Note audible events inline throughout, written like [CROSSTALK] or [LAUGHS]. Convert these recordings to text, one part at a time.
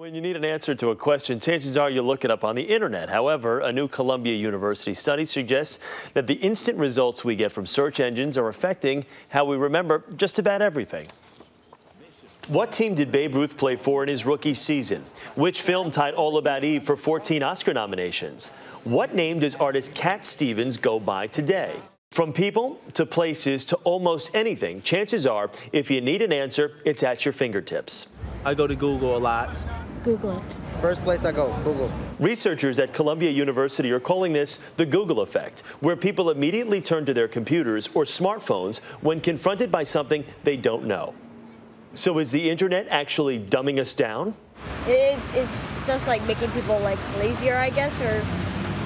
When you need an answer to a question, chances are you'll look it up on the internet. However, a new Columbia University study suggests that the instant results we get from search engines are affecting how we remember just about everything. What team did Babe Ruth play for in his rookie season? Which film tied All About Eve for 14 Oscar nominations? What name does artist Cat Stevens go by today? From people to places to almost anything, chances are if you need an answer, it's at your fingertips. I go to Google a lot. Google it. First place I go, Google. Researchers at Columbia University are calling this the Google effect, where people immediately turn to their computers or smartphones when confronted by something they don't know. So is the internet actually dumbing us down? It, it's just like making people like lazier, I guess, or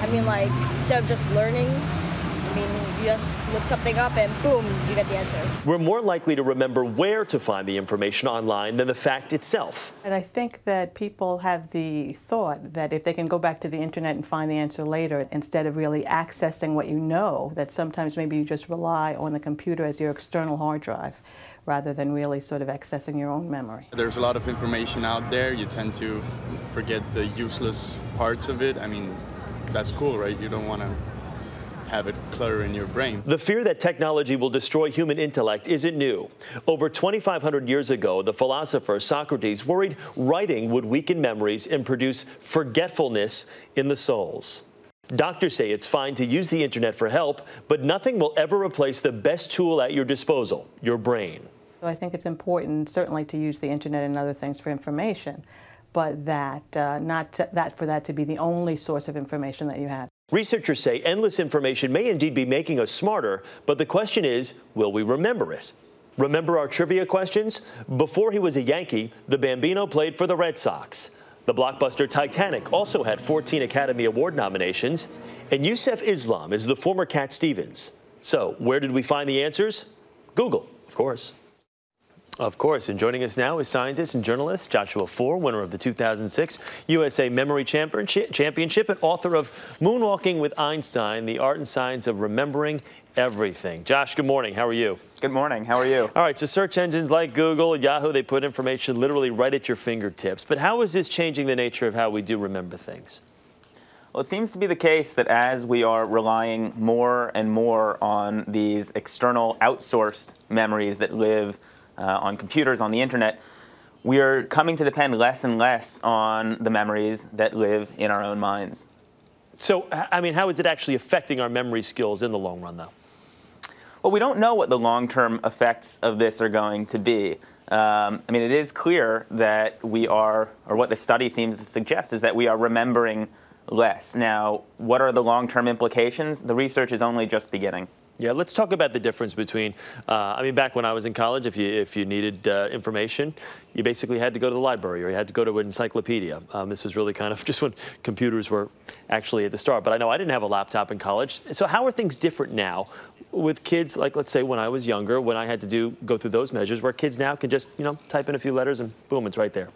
I mean, like instead of just learning, I mean, you just look something up and boom, you get the answer. We're more likely to remember where to find the information online than the fact itself. And I think that people have the thought that if they can go back to the internet and find the answer later, instead of really accessing what you know, that sometimes maybe you just rely on the computer as your external hard drive rather than really sort of accessing your own memory. There's a lot of information out there. You tend to forget the useless parts of it. I mean, that's cool, right? You don't want to have it clutter in your brain. The fear that technology will destroy human intellect isn't new. Over 2,500 years ago, the philosopher Socrates worried writing would weaken memories and produce forgetfulness in the souls. Doctors say it's fine to use the internet for help, but nothing will ever replace the best tool at your disposal, your brain. So I think it's important, certainly, to use the internet and other things for information, but that uh, not to, that for that to be the only source of information that you have. Researchers say endless information may indeed be making us smarter, but the question is, will we remember it? Remember our trivia questions? Before he was a Yankee, the Bambino played for the Red Sox. The blockbuster Titanic also had 14 Academy Award nominations, and Yusuf Islam is the former Cat Stevens. So, where did we find the answers? Google, of course. Of course, and joining us now is scientist and journalist Joshua Foer, winner of the 2006 USA Memory Championship and author of Moonwalking with Einstein, The Art and Science of Remembering Everything. Josh, good morning. How are you? Good morning. How are you? All right, so search engines like Google, Yahoo, they put information literally right at your fingertips. But how is this changing the nature of how we do remember things? Well, it seems to be the case that as we are relying more and more on these external outsourced memories that live uh, on computers, on the internet, we are coming to depend less and less on the memories that live in our own minds. So, I mean, how is it actually affecting our memory skills in the long run, though? Well, we don't know what the long-term effects of this are going to be. Um, I mean, it is clear that we are, or what the study seems to suggest, is that we are remembering less. Now, what are the long-term implications? The research is only just beginning. Yeah, let's talk about the difference between. Uh, I mean, back when I was in college, if you if you needed uh, information, you basically had to go to the library or you had to go to an encyclopedia. Um, this was really kind of [LAUGHS] just when computers were actually at the start. But I know I didn't have a laptop in college. So how are things different now with kids? Like let's say when I was younger, when I had to do go through those measures, where kids now can just you know type in a few letters and boom, it's right there.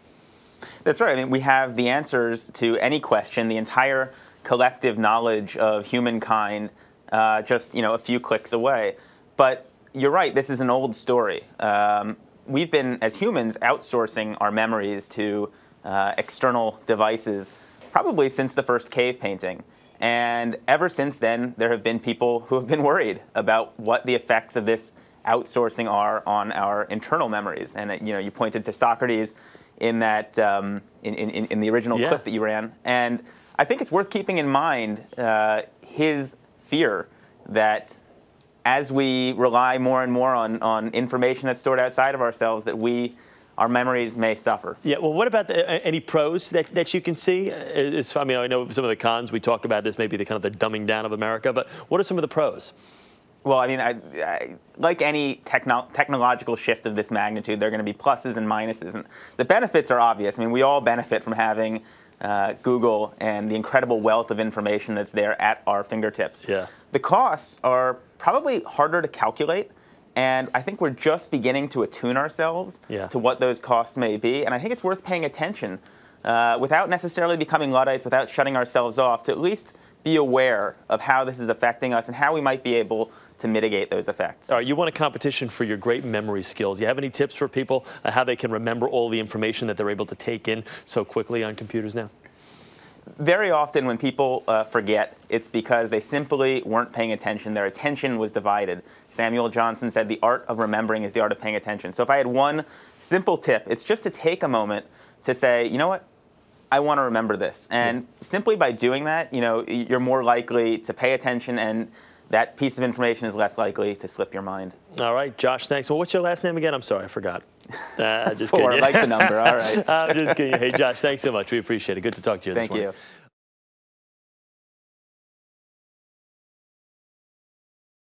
That's right. I mean, we have the answers to any question. The entire collective knowledge of humankind uh, just you know a few clicks away. But you're right. This is an old story. Um, we've been, as humans, outsourcing our memories to uh, external devices probably since the first cave painting. And ever since then, there have been people who have been worried about what the effects of this outsourcing are on our internal memories. And you know, you pointed to Socrates in that um, in, in, in, the original yeah. clip that you ran, and I think it's worth keeping in mind uh, his fear that as we rely more and more on, on information that's stored outside of ourselves, that we our memories may suffer. Yeah, well, what about the, any pros that, that you can see? Uh, it's, I mean, I know some of the cons, we talk about this, maybe the kind of the dumbing down of America, but what are some of the pros? Well, I mean, I, I, like any techno technological shift of this magnitude, there are going to be pluses and minuses. And the benefits are obvious. I mean, we all benefit from having uh, Google and the incredible wealth of information that's there at our fingertips. Yeah. The costs are probably harder to calculate, and I think we're just beginning to attune ourselves yeah. to what those costs may be. And I think it's worth paying attention uh, without necessarily becoming Luddites, without shutting ourselves off, to at least be aware of how this is affecting us and how we might be able to mitigate those effects. All right, you want a competition for your great memory skills. You have any tips for people how they can remember all the information that they're able to take in so quickly on computers now? very often when people uh, forget, it's because they simply weren't paying attention. Their attention was divided. Samuel Johnson said the art of remembering is the art of paying attention. So if I had one simple tip, it's just to take a moment to say, you know what? I want to remember this. And yeah. simply by doing that, you know, you're more likely to pay attention and that piece of information is less likely to slip your mind. All right, Josh, thanks. Well, what's your last name again? I'm sorry, I forgot. Uh, just [LAUGHS] Four, kidding. I like the number. All right. [LAUGHS] I'm just kidding. Hey, Josh, thanks so much. We appreciate it. Good to talk to you Thank this morning. you.